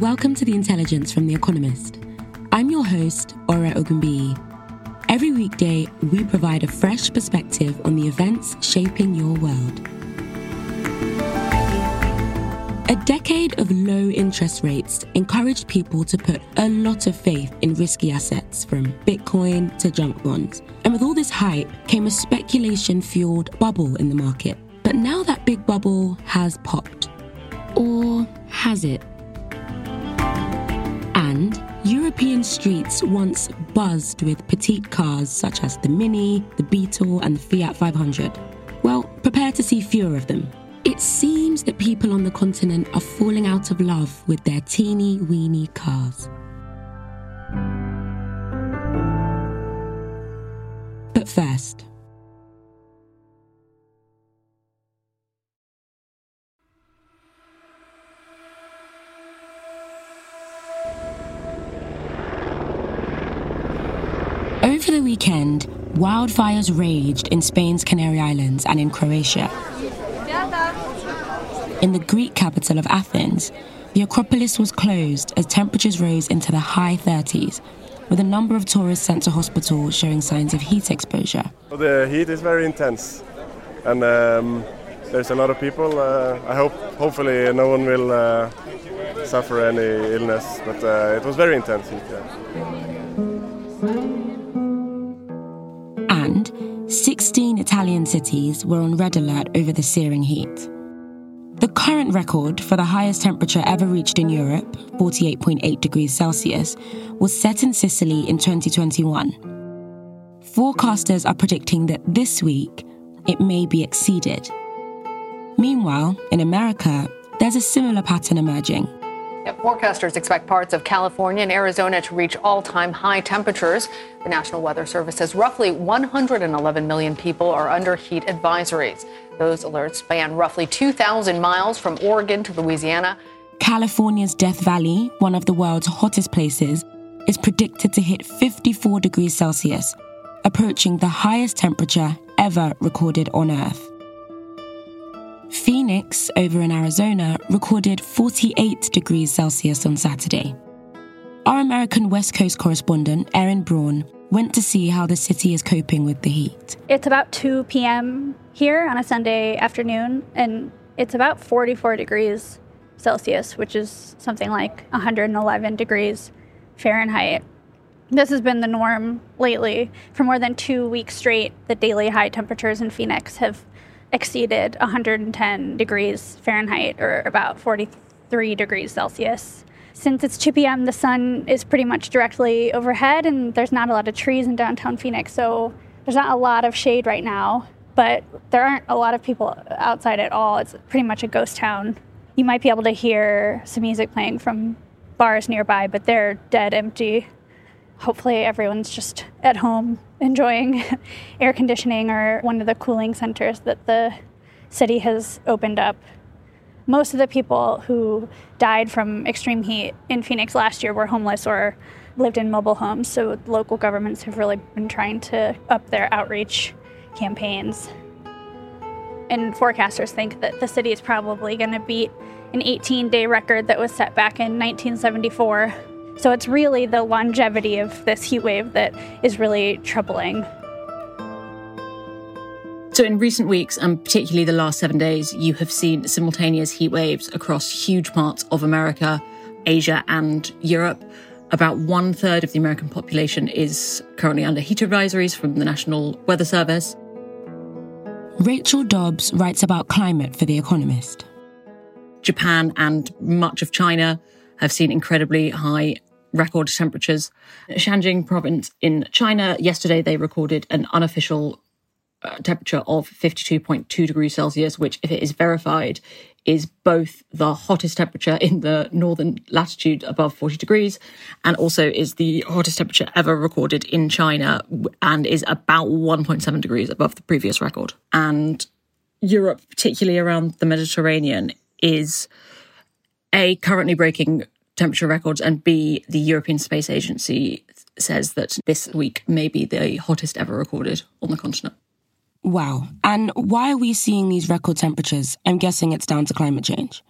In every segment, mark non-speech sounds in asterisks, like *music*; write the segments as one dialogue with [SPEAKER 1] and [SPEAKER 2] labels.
[SPEAKER 1] welcome to The Intelligence from The Economist. I'm your host, Ore Ogunbiyi. Every weekday, we provide a fresh perspective on the events shaping your world. A decade of low interest rates encouraged people to put a lot of faith in risky assets from Bitcoin to junk bonds. And with all this hype came a speculation fueled bubble in the market. But now that big bubble has popped. Or has it? European streets once buzzed with petite cars such as the Mini, the Beetle, and the Fiat 500. Well, prepare to see fewer of them. It seems that people on the continent are falling out of love with their teeny weeny cars. But first, Over the weekend, wildfires raged in Spain's Canary Islands and in Croatia. In the Greek capital of Athens, the Acropolis was closed as temperatures rose into the high 30s, with a number of tourists sent to hospital showing signs of heat exposure.
[SPEAKER 2] The heat is very intense, and um, there's a lot of people. Uh, I hope, hopefully, no one will uh, suffer any illness, but uh, it was very intense heat. Yeah.
[SPEAKER 1] 16 Italian cities were on red alert over the searing heat. The current record for the highest temperature ever reached in Europe, 48.8 degrees Celsius, was set in Sicily in 2021. Forecasters are predicting that this week it may be exceeded. Meanwhile, in America, there's a similar pattern emerging.
[SPEAKER 3] Forecasters expect parts of California and Arizona to reach all time high temperatures. The National Weather Service says roughly 111 million people are under heat advisories. Those alerts span roughly 2,000 miles from Oregon to Louisiana.
[SPEAKER 1] California's Death Valley, one of the world's hottest places, is predicted to hit 54 degrees Celsius, approaching the highest temperature ever recorded on Earth. Phoenix, over in Arizona, recorded 48 degrees Celsius on Saturday. Our American West Coast correspondent, Erin Braun, went to see how the city is coping with the heat.
[SPEAKER 4] It's about 2 p.m. here on a Sunday afternoon, and it's about 44 degrees Celsius, which is something like 111 degrees Fahrenheit. This has been the norm lately. For more than two weeks straight, the daily high temperatures in Phoenix have exceeded 110 degrees Fahrenheit or about 43 degrees Celsius. Since it's 2 p.m., the sun is pretty much directly overhead, and there's not a lot of trees in downtown Phoenix, so there's not a lot of shade right now. But there aren't a lot of people outside at all. It's pretty much a ghost town. You might be able to hear some music playing from bars nearby, but they're dead empty. Hopefully, everyone's just at home enjoying *laughs* air conditioning or one of the cooling centers that the city has opened up. Most of the people who died from extreme heat in Phoenix last year were homeless or lived in mobile homes, so local governments have really been trying to up their outreach campaigns. And forecasters think that the city is probably going to beat an 18 day record that was set back in 1974. So it's really the longevity of this heat wave that is really troubling.
[SPEAKER 5] So, in recent weeks, and particularly the last seven days, you have seen simultaneous heat waves across huge parts of America, Asia, and Europe. About one third of the American population is currently under heat advisories from the National Weather Service.
[SPEAKER 1] Rachel Dobbs writes about climate for The Economist.
[SPEAKER 5] Japan and much of China have seen incredibly high record temperatures. Xinjiang province in China, yesterday they recorded an unofficial uh, temperature of 52.2 degrees Celsius, which, if it is verified, is both the hottest temperature in the northern latitude above 40 degrees and also is the hottest temperature ever recorded in China and is about 1.7 degrees above the previous record. And Europe, particularly around the Mediterranean, is A, currently breaking temperature records, and B, the European Space Agency says that this week may be the hottest ever recorded on the continent.
[SPEAKER 1] Wow. And why are we seeing these record temperatures? I'm guessing it's down to climate change.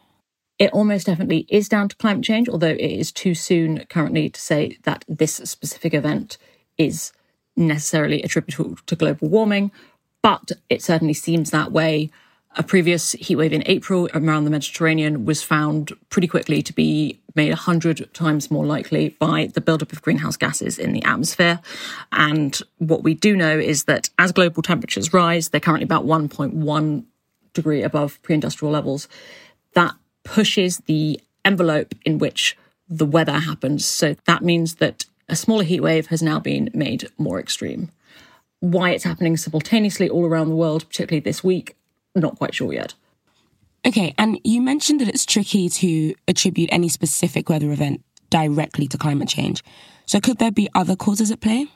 [SPEAKER 5] It almost definitely is down to climate change, although it is too soon currently to say that this specific event is necessarily attributable to global warming, but it certainly seems that way a previous heatwave in April around the Mediterranean was found pretty quickly to be made 100 times more likely by the buildup of greenhouse gases in the atmosphere. And what we do know is that as global temperatures rise, they're currently about 1.1 degree above pre industrial levels. That pushes the envelope in which the weather happens. So that means that a smaller heat wave has now been made more extreme. Why it's happening simultaneously all around the world, particularly this week, not quite sure yet.
[SPEAKER 1] Okay, and you mentioned that it's tricky to attribute any specific weather event directly to climate change. So could there be other causes at play?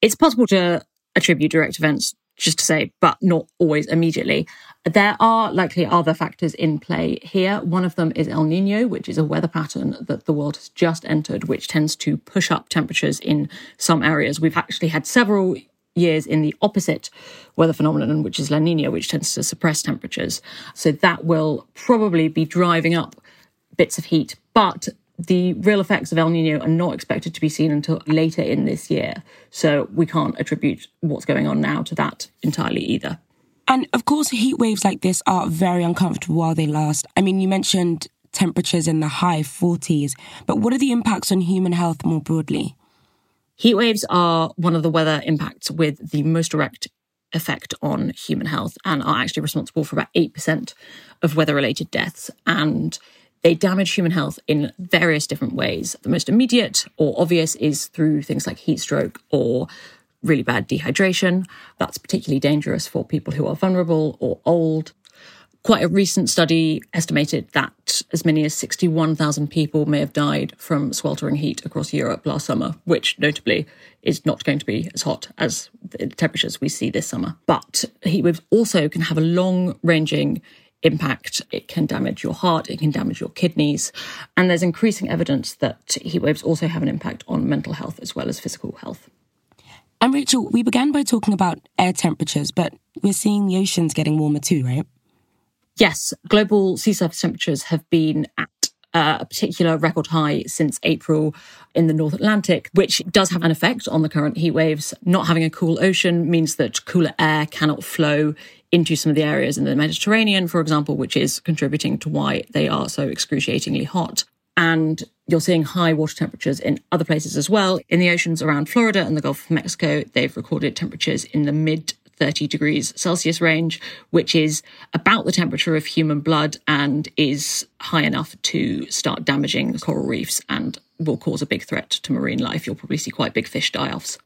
[SPEAKER 5] It's possible to attribute direct events, just to say, but not always immediately. There are likely other factors in play here. One of them is El Nino, which is a weather pattern that the world has just entered, which tends to push up temperatures in some areas. We've actually had several years in the opposite weather phenomenon, which is La Nina, which tends to suppress temperatures. So that will probably be driving up bits of heat. But the real effects of El Nino are not expected to be seen until later in this year. So we can't attribute what's going on now to that entirely either.
[SPEAKER 1] And of course, heat waves like this are very uncomfortable while they last. I mean, you mentioned temperatures in the high 40s, but what are the impacts on human health more broadly?
[SPEAKER 5] Heat waves are one of the weather impacts with the most direct effect on human health and are actually responsible for about 8% of weather related deaths. And they damage human health in various different ways. The most immediate or obvious is through things like heat stroke or really bad dehydration. That's particularly dangerous for people who are vulnerable or old. Quite a recent study estimated that as many as 61,000 people may have died from sweltering heat across Europe last summer, which notably is not going to be as hot as the temperatures we see this summer. But heat waves also can have a long ranging impact. It can damage your heart, it can damage your kidneys. And there's increasing evidence that heat waves also have an impact on mental health as well as physical health.
[SPEAKER 1] And Rachel, we began by talking about air temperatures, but we're seeing the oceans getting warmer too, right?
[SPEAKER 5] Yes, global sea surface temperatures have been at uh, a particular record high since April in the North Atlantic, which does have an effect on the current heat waves. Not having a cool ocean means that cooler air cannot flow into some of the areas in the Mediterranean, for example, which is contributing to why they are so excruciatingly hot. And you're seeing high water temperatures in other places as well. In the oceans around Florida and the Gulf of Mexico, they've recorded temperatures in the mid 30 degrees Celsius range, which is about the temperature of human blood and is high enough to start damaging coral reefs and will cause a big threat to marine life. You'll probably see quite big fish die offs.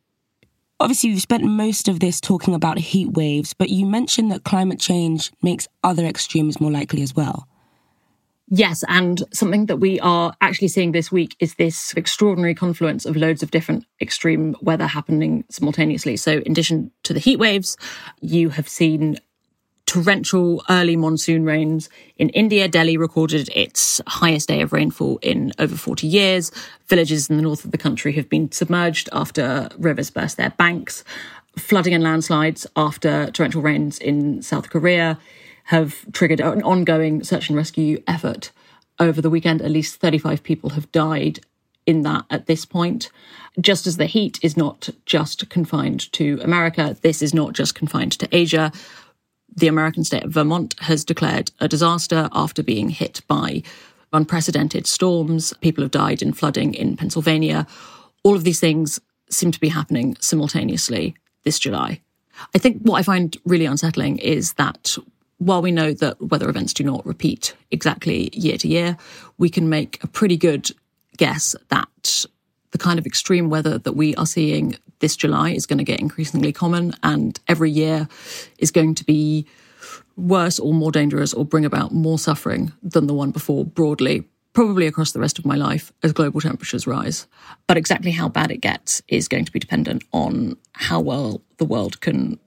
[SPEAKER 1] Obviously, you've spent most of this talking about heat waves, but you mentioned that climate change makes other extremes more likely as well.
[SPEAKER 5] Yes, and something that we are actually seeing this week is this extraordinary confluence of loads of different extreme weather happening simultaneously. So, in addition to the heat waves, you have seen torrential early monsoon rains. In India, Delhi recorded its highest day of rainfall in over 40 years. Villages in the north of the country have been submerged after rivers burst their banks. Flooding and landslides after torrential rains in South Korea have triggered an ongoing search and rescue effort. Over the weekend, at least 35 people have died in that at this point. Just as the heat is not just confined to America, this is not just confined to Asia. The American state of Vermont has declared a disaster after being hit by unprecedented storms. People have died in flooding in Pennsylvania. All of these things seem to be happening simultaneously this July. I think what I find really unsettling is that while we know that weather events do not repeat exactly year to year, we can make a pretty good guess that the kind of extreme weather that we are seeing this July is going to get increasingly common, and every year is going to be worse or more dangerous or bring about more suffering than the one before broadly, probably across the rest of my life as global temperatures rise. But exactly how bad it gets is going to be dependent on how well the world can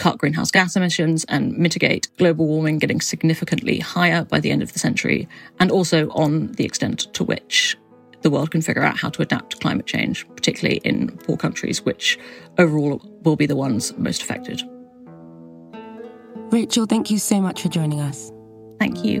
[SPEAKER 5] cut greenhouse gas emissions and mitigate global warming getting significantly higher by the end of the century, and also on the extent to which the world can figure out how to adapt to climate change, particularly in poor countries, which overall will be the ones most affected.
[SPEAKER 1] Rachel, thank you so much for joining us.
[SPEAKER 5] Thank you.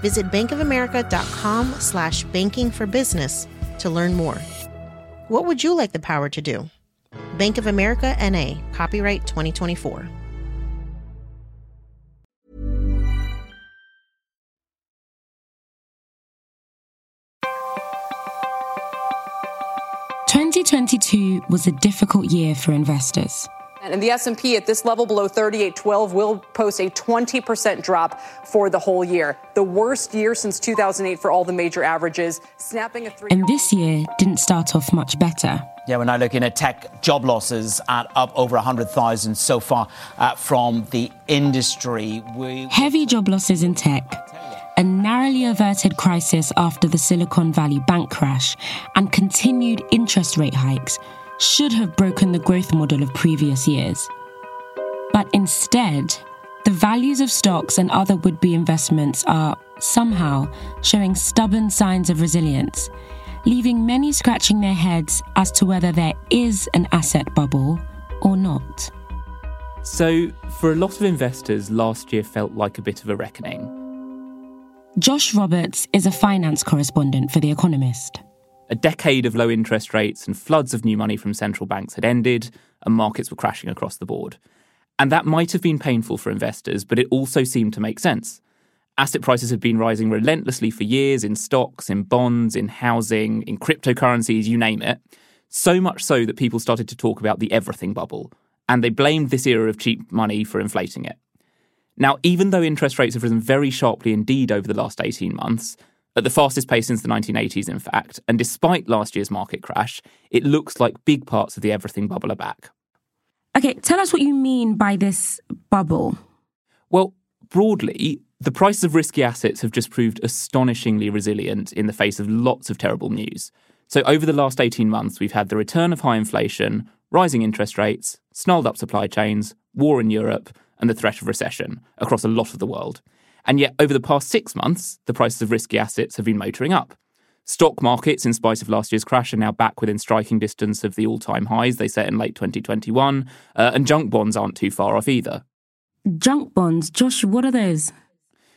[SPEAKER 6] Visit bankofamerica.com slash banking for business to learn more. What would you like the power to do? Bank of America NA, copyright 2024.
[SPEAKER 1] Twenty twenty two was a difficult year for investors.
[SPEAKER 7] And the S&P at this level below 3812 will post a 20% drop for the whole year. The worst year since 2008 for all the major averages, snapping a 3
[SPEAKER 1] And this year didn't start off much better.
[SPEAKER 8] Yeah, we're now looking at tech job losses at up over 100,000 so far uh, from the industry. We...
[SPEAKER 1] Heavy job losses in tech, a narrowly averted crisis after the Silicon Valley bank crash, and continued interest rate hikes should have broken the growth model of previous years. But instead, the values of stocks and other would be investments are somehow showing stubborn signs of resilience, leaving many scratching their heads as to whether there is an asset bubble or not.
[SPEAKER 9] So, for a lot of investors, last year felt like a bit of a reckoning.
[SPEAKER 1] Josh Roberts is a finance correspondent for The Economist.
[SPEAKER 9] A decade of low interest rates and floods of new money from central banks had ended, and markets were crashing across the board. And that might have been painful for investors, but it also seemed to make sense. Asset prices had been rising relentlessly for years in stocks, in bonds, in housing, in cryptocurrencies, you name it. So much so that people started to talk about the everything bubble, and they blamed this era of cheap money for inflating it. Now, even though interest rates have risen very sharply indeed over the last 18 months, at the fastest pace since the 1980s, in fact, and despite last year's market crash, it looks like big parts of the everything bubble are back.
[SPEAKER 1] Okay, tell us what you mean by this bubble.
[SPEAKER 9] Well, broadly, the prices of risky assets have just proved astonishingly resilient in the face of lots of terrible news. So, over the last 18 months, we've had the return of high inflation, rising interest rates, snarled up supply chains, war in Europe, and the threat of recession across a lot of the world. And yet, over the past six months, the prices of risky assets have been motoring up. Stock markets, in spite of last year's crash, are now back within striking distance of the all time highs they set in late 2021, uh, and junk bonds aren't too far off either.
[SPEAKER 1] Junk bonds, Josh, what are those?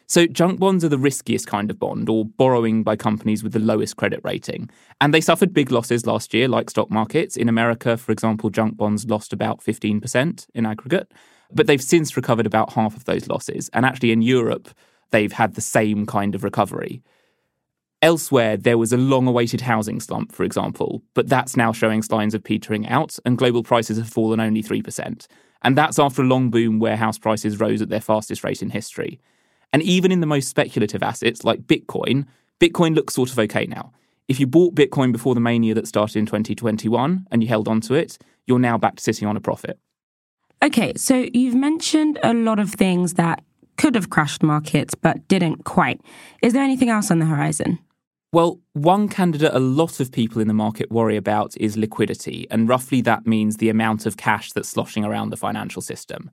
[SPEAKER 9] So, junk bonds are the riskiest kind of bond, or borrowing by companies with the lowest credit rating. And they suffered big losses last year, like stock markets. In America, for example, junk bonds lost about 15% in aggregate. But they've since recovered about half of those losses. And actually, in Europe, they've had the same kind of recovery. Elsewhere, there was a long awaited housing slump, for example, but that's now showing signs of petering out, and global prices have fallen only 3%. And that's after a long boom where house prices rose at their fastest rate in history. And even in the most speculative assets like Bitcoin, Bitcoin looks sort of okay now. If you bought Bitcoin before the mania that started in 2021 and you held on to it, you're now back to sitting on a profit.
[SPEAKER 1] Okay, so you've mentioned a lot of things that could have crashed markets but didn't quite. Is there anything else on the horizon?
[SPEAKER 9] Well, one candidate a lot of people in the market worry about is liquidity, and roughly that means the amount of cash that's sloshing around the financial system.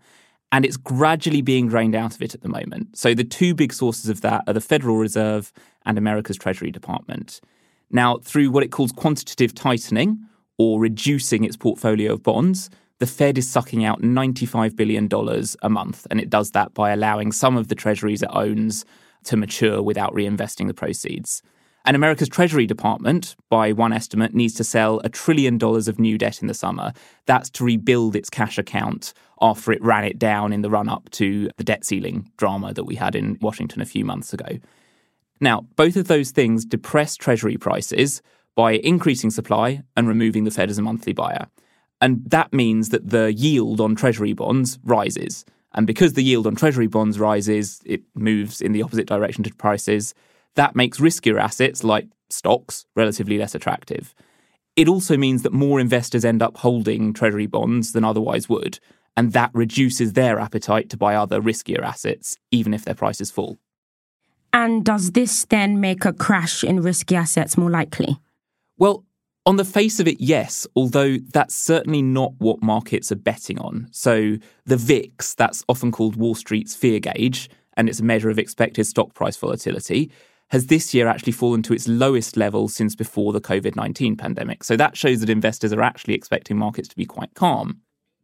[SPEAKER 9] And it's gradually being drained out of it at the moment. So the two big sources of that are the Federal Reserve and America's Treasury Department. Now, through what it calls quantitative tightening, or reducing its portfolio of bonds, the Fed is sucking out $95 billion a month, and it does that by allowing some of the treasuries it owns to mature without reinvesting the proceeds. And America's Treasury Department, by one estimate, needs to sell a trillion dollars of new debt in the summer. That's to rebuild its cash account after it ran it down in the run up to the debt ceiling drama that we had in Washington a few months ago. Now, both of those things depress Treasury prices by increasing supply and removing the Fed as a monthly buyer. And that means that the yield on Treasury bonds rises. And because the yield on Treasury bonds rises, it moves in the opposite direction to prices. That makes riskier assets like stocks relatively less attractive. It also means that more investors end up holding Treasury bonds than otherwise would, and that reduces their appetite to buy other riskier assets, even if their prices fall.
[SPEAKER 1] And does this then make a crash in risky assets more likely?
[SPEAKER 9] Well, on the face of it, yes, although that's certainly not what markets are betting on. So the VIX, that's often called Wall Street's fear gauge, and it's a measure of expected stock price volatility, has this year actually fallen to its lowest level since before the COVID 19 pandemic. So that shows that investors are actually expecting markets to be quite calm.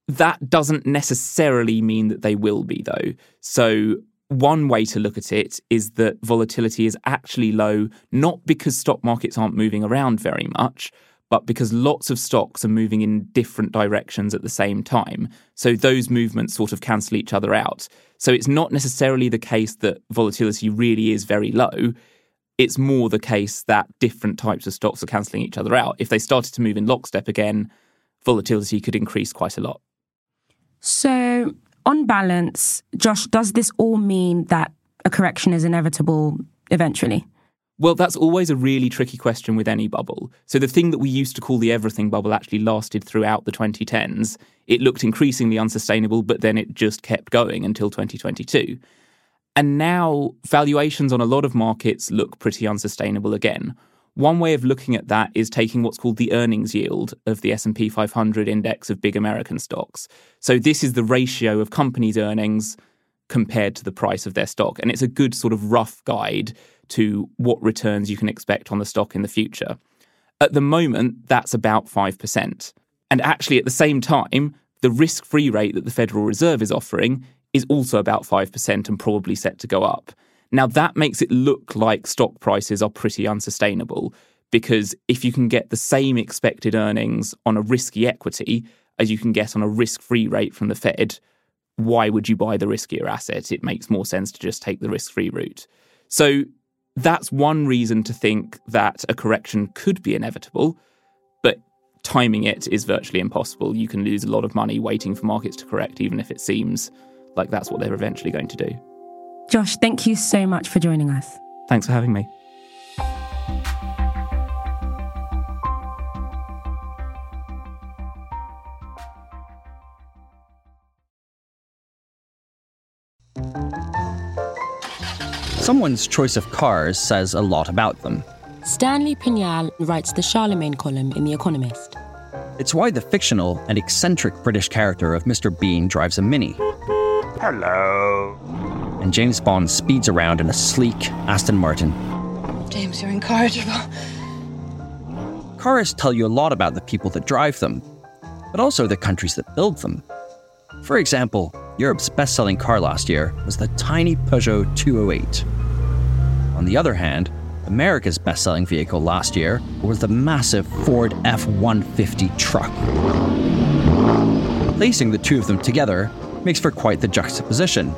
[SPEAKER 9] That doesn't necessarily mean that they will be, though. So one way to look at it is that volatility is actually low, not because stock markets aren't moving around very much, but because lots of stocks are moving in different directions at the same time. So those movements sort of cancel each other out. So it's not necessarily the case that volatility really is very low. It's more the case that different types of stocks are cancelling each other out. If they started to move in lockstep again, volatility could increase quite a lot.
[SPEAKER 1] So, on balance, Josh, does this all mean that a correction is inevitable eventually?
[SPEAKER 9] Well, that's always a really tricky question with any bubble. So, the thing that we used to call the everything bubble actually lasted throughout the 2010s. It looked increasingly unsustainable, but then it just kept going until 2022. And now valuations on a lot of markets look pretty unsustainable again. One way of looking at that is taking what's called the earnings yield of the S&P 500 index of big American stocks. So this is the ratio of companies' earnings compared to the price of their stock and it's a good sort of rough guide to what returns you can expect on the stock in the future. At the moment that's about 5%. And actually at the same time the risk-free rate that the Federal Reserve is offering is also about 5% and probably set to go up. Now, that makes it look like stock prices are pretty unsustainable because if you can get the same expected earnings on a risky equity as you can get on a risk free rate from the Fed, why would you buy the riskier asset? It makes more sense to just take the risk free route. So, that's one reason to think that a correction could be inevitable, but timing it is virtually impossible. You can lose a lot of money waiting for markets to correct, even if it seems like that's what they're eventually going to do.
[SPEAKER 1] Josh, thank you so much for joining us.
[SPEAKER 9] Thanks for having me.
[SPEAKER 10] Someone's choice of cars says a lot about them.
[SPEAKER 1] Stanley Pignal writes the Charlemagne column in The Economist.
[SPEAKER 10] It's why the fictional and eccentric British character of Mr. Bean drives a Mini.
[SPEAKER 11] Hello.
[SPEAKER 10] And James Bond speeds around in a sleek Aston Martin.
[SPEAKER 12] James, you're incorrigible.
[SPEAKER 10] Cars tell you a lot about the people that drive them, but also the countries that build them. For example, Europe's best selling car last year was the tiny Peugeot 208. On the other hand, America's best selling vehicle last year was the massive Ford F 150 truck. Placing the two of them together makes for quite the juxtaposition.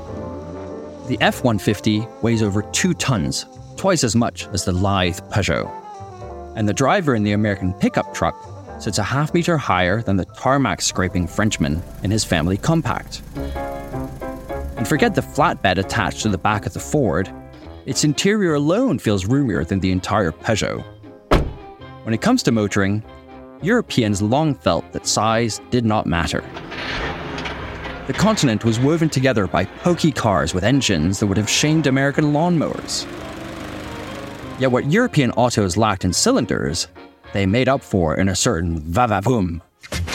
[SPEAKER 10] The F 150 weighs over two tons, twice as much as the lithe Peugeot. And the driver in the American pickup truck sits a half meter higher than the tarmac scraping Frenchman in his family compact. And forget the flatbed attached to the back of the Ford, its interior alone feels roomier than the entire Peugeot. When it comes to motoring, Europeans long felt that size did not matter. The continent was woven together by pokey cars with engines that would have shamed American lawnmowers. Yet what European autos lacked in cylinders, they made up for in a certain va-va-voom.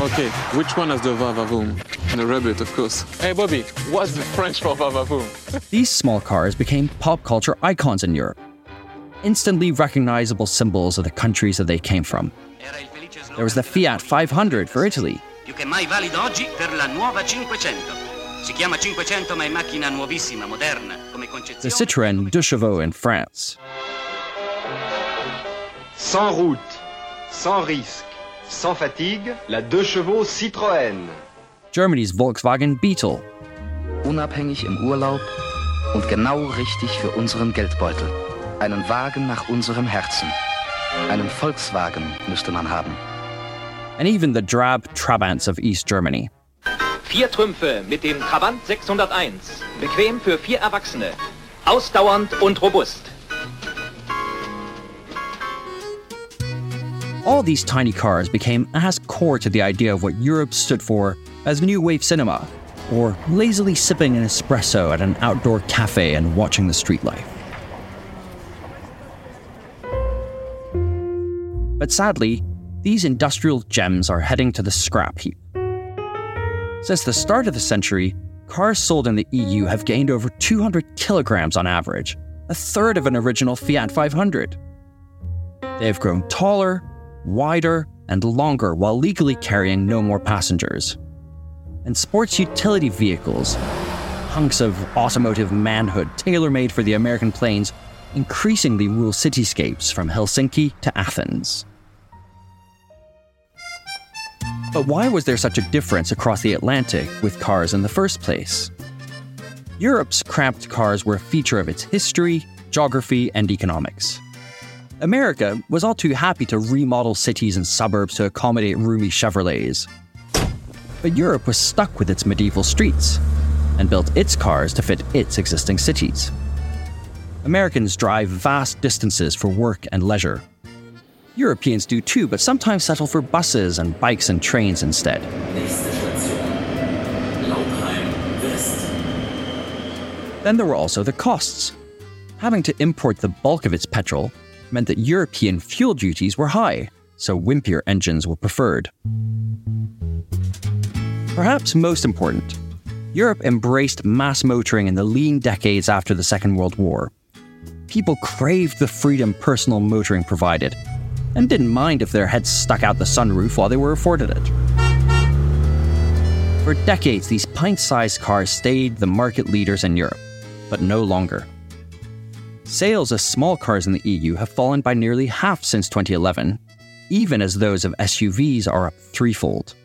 [SPEAKER 13] Okay, which one has the va-va-voom? The rabbit, of course. Hey, Bobby, what's the French for va-va-voom? *laughs*
[SPEAKER 10] These small cars became pop culture icons in Europe, instantly recognizable symbols of the countries that they came from. There was the Fiat 500 for Italy,
[SPEAKER 14] Si chiama 500 ma è macchina nuovissima, moderna, come concezione.
[SPEAKER 10] The Citroën Deux Chevaux in France.
[SPEAKER 15] Sans route, sans risque, sans fatigue, la Deux Chevaux Citroën.
[SPEAKER 10] Germany's Volkswagen Beetle.
[SPEAKER 16] Unabhängig im Urlaub und genau richtig für unseren Geldbeutel. Einen Wagen nach unserem Herzen. Einen Volkswagen müsste man haben.
[SPEAKER 10] And even the drab Trabants of East Germany.
[SPEAKER 17] Vier Trümpfe mit dem Trabant 601. Bequem für vier Erwachsene. Ausdauernd und robust.
[SPEAKER 10] All these tiny cars became as core to the idea of what Europe stood for as new wave cinema, or lazily sipping an espresso at an outdoor cafe and watching the street life. But sadly, these industrial gems are heading to the scrap heap. Since the start of the century, cars sold in the EU have gained over 200 kilograms on average, a third of an original Fiat 500. They have grown taller, wider, and longer while legally carrying no more passengers. And sports utility vehicles, hunks of automotive manhood tailor made for the American plains, increasingly rule cityscapes from Helsinki to Athens. But why was there such a difference across the Atlantic with cars in the first place? Europe's cramped cars were a feature of its history, geography, and economics. America was all too happy to remodel cities and suburbs to accommodate roomy Chevrolets. But Europe was stuck with its medieval streets and built its cars to fit its existing cities. Americans drive vast distances for work and leisure. Europeans do too, but sometimes settle for buses and bikes and trains instead. Then there were also the costs. Having to import the bulk of its petrol meant that European fuel duties were high, so wimpier engines were preferred. Perhaps most important, Europe embraced mass motoring in the lean decades after the Second World War. People craved the freedom personal motoring provided, and didn't mind if their heads stuck out the sunroof while they were afforded it. For decades, these pint sized cars stayed the market leaders in Europe, but no longer. Sales of small cars in the EU have fallen by nearly half since 2011, even as those of SUVs are up threefold.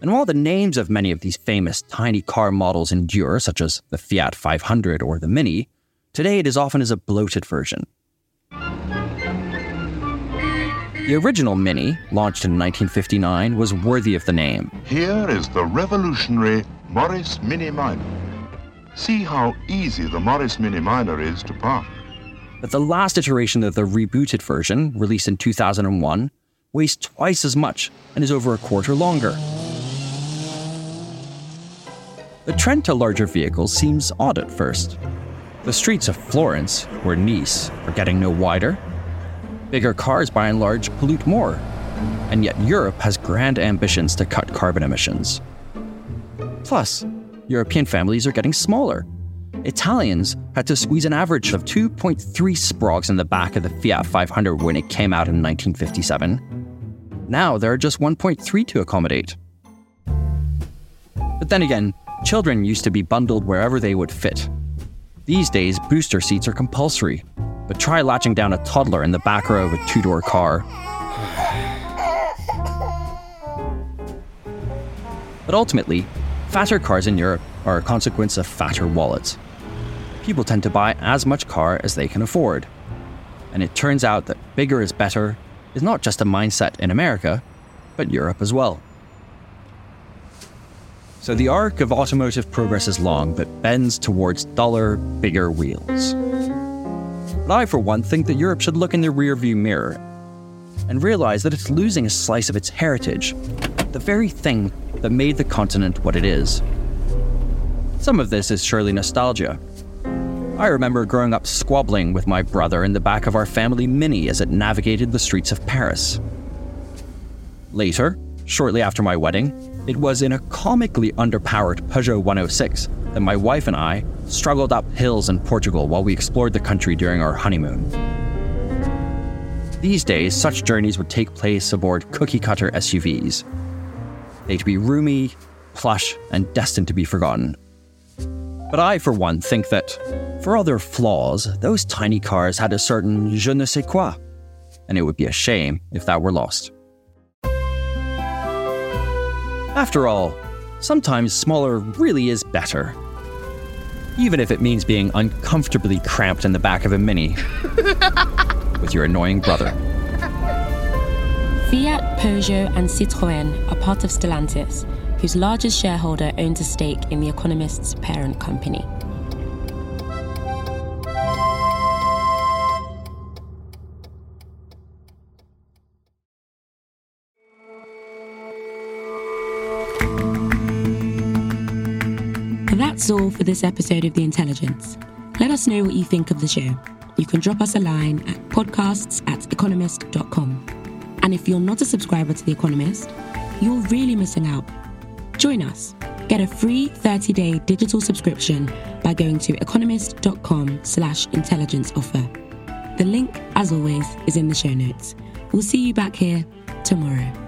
[SPEAKER 10] And while the names of many of these famous tiny car models endure, such as the Fiat 500 or the Mini, today it is often as a bloated version. The original Mini, launched in 1959, was worthy of the name.
[SPEAKER 18] Here is the revolutionary Morris Mini Minor. See how easy the Morris Mini Minor is to park.
[SPEAKER 10] But the last iteration of the rebooted version, released in 2001, weighs twice as much and is over a quarter longer. The trend to larger vehicles seems odd at first. The streets of Florence or Nice are getting no wider. Bigger cars, by and large, pollute more. And yet, Europe has grand ambitions to cut carbon emissions. Plus, European families are getting smaller. Italians had to squeeze an average of 2.3 sprogs in the back of the Fiat 500 when it came out in 1957. Now there are just 1.3 to accommodate. But then again, children used to be bundled wherever they would fit. These days, booster seats are compulsory, but try latching down a toddler in the back row of a two door car. But ultimately, fatter cars in Europe are a consequence of fatter wallets. People tend to buy as much car as they can afford. And it turns out that bigger is better is not just a mindset in America, but Europe as well. So the arc of automotive progress is long, but bends towards duller, bigger wheels. But I, for one, think that Europe should look in the rearview mirror and realize that it's losing a slice of its heritage, the very thing that made the continent what it is. Some of this is surely nostalgia. I remember growing up squabbling with my brother in the back of our family Mini as it navigated the streets of Paris. Later, shortly after my wedding, it was in a comically underpowered Peugeot 106 that my wife and I struggled up hills in Portugal while we explored the country during our honeymoon. These days, such journeys would take place aboard cookie cutter SUVs. They'd be roomy, plush and destined to be forgotten. But I, for one, think that, for all their flaws, those tiny cars had a certain je ne sais quoi, and it would be a shame if that were lost. After all, sometimes smaller really is better. Even if it means being uncomfortably cramped in the back of a Mini *laughs* with your annoying brother.
[SPEAKER 1] Fiat, Peugeot, and Citroën are part of Stellantis, whose largest shareholder owns a stake in The Economist's parent company. That's all for this episode of The Intelligence. Let us know what you think of the show. You can drop us a line at podcasts at economist.com. And if you're not a subscriber to The Economist, you're really missing out. Join us. Get a free 30-day digital subscription by going to economist.com slash intelligence offer. The link, as always, is in the show notes. We'll see you back here tomorrow.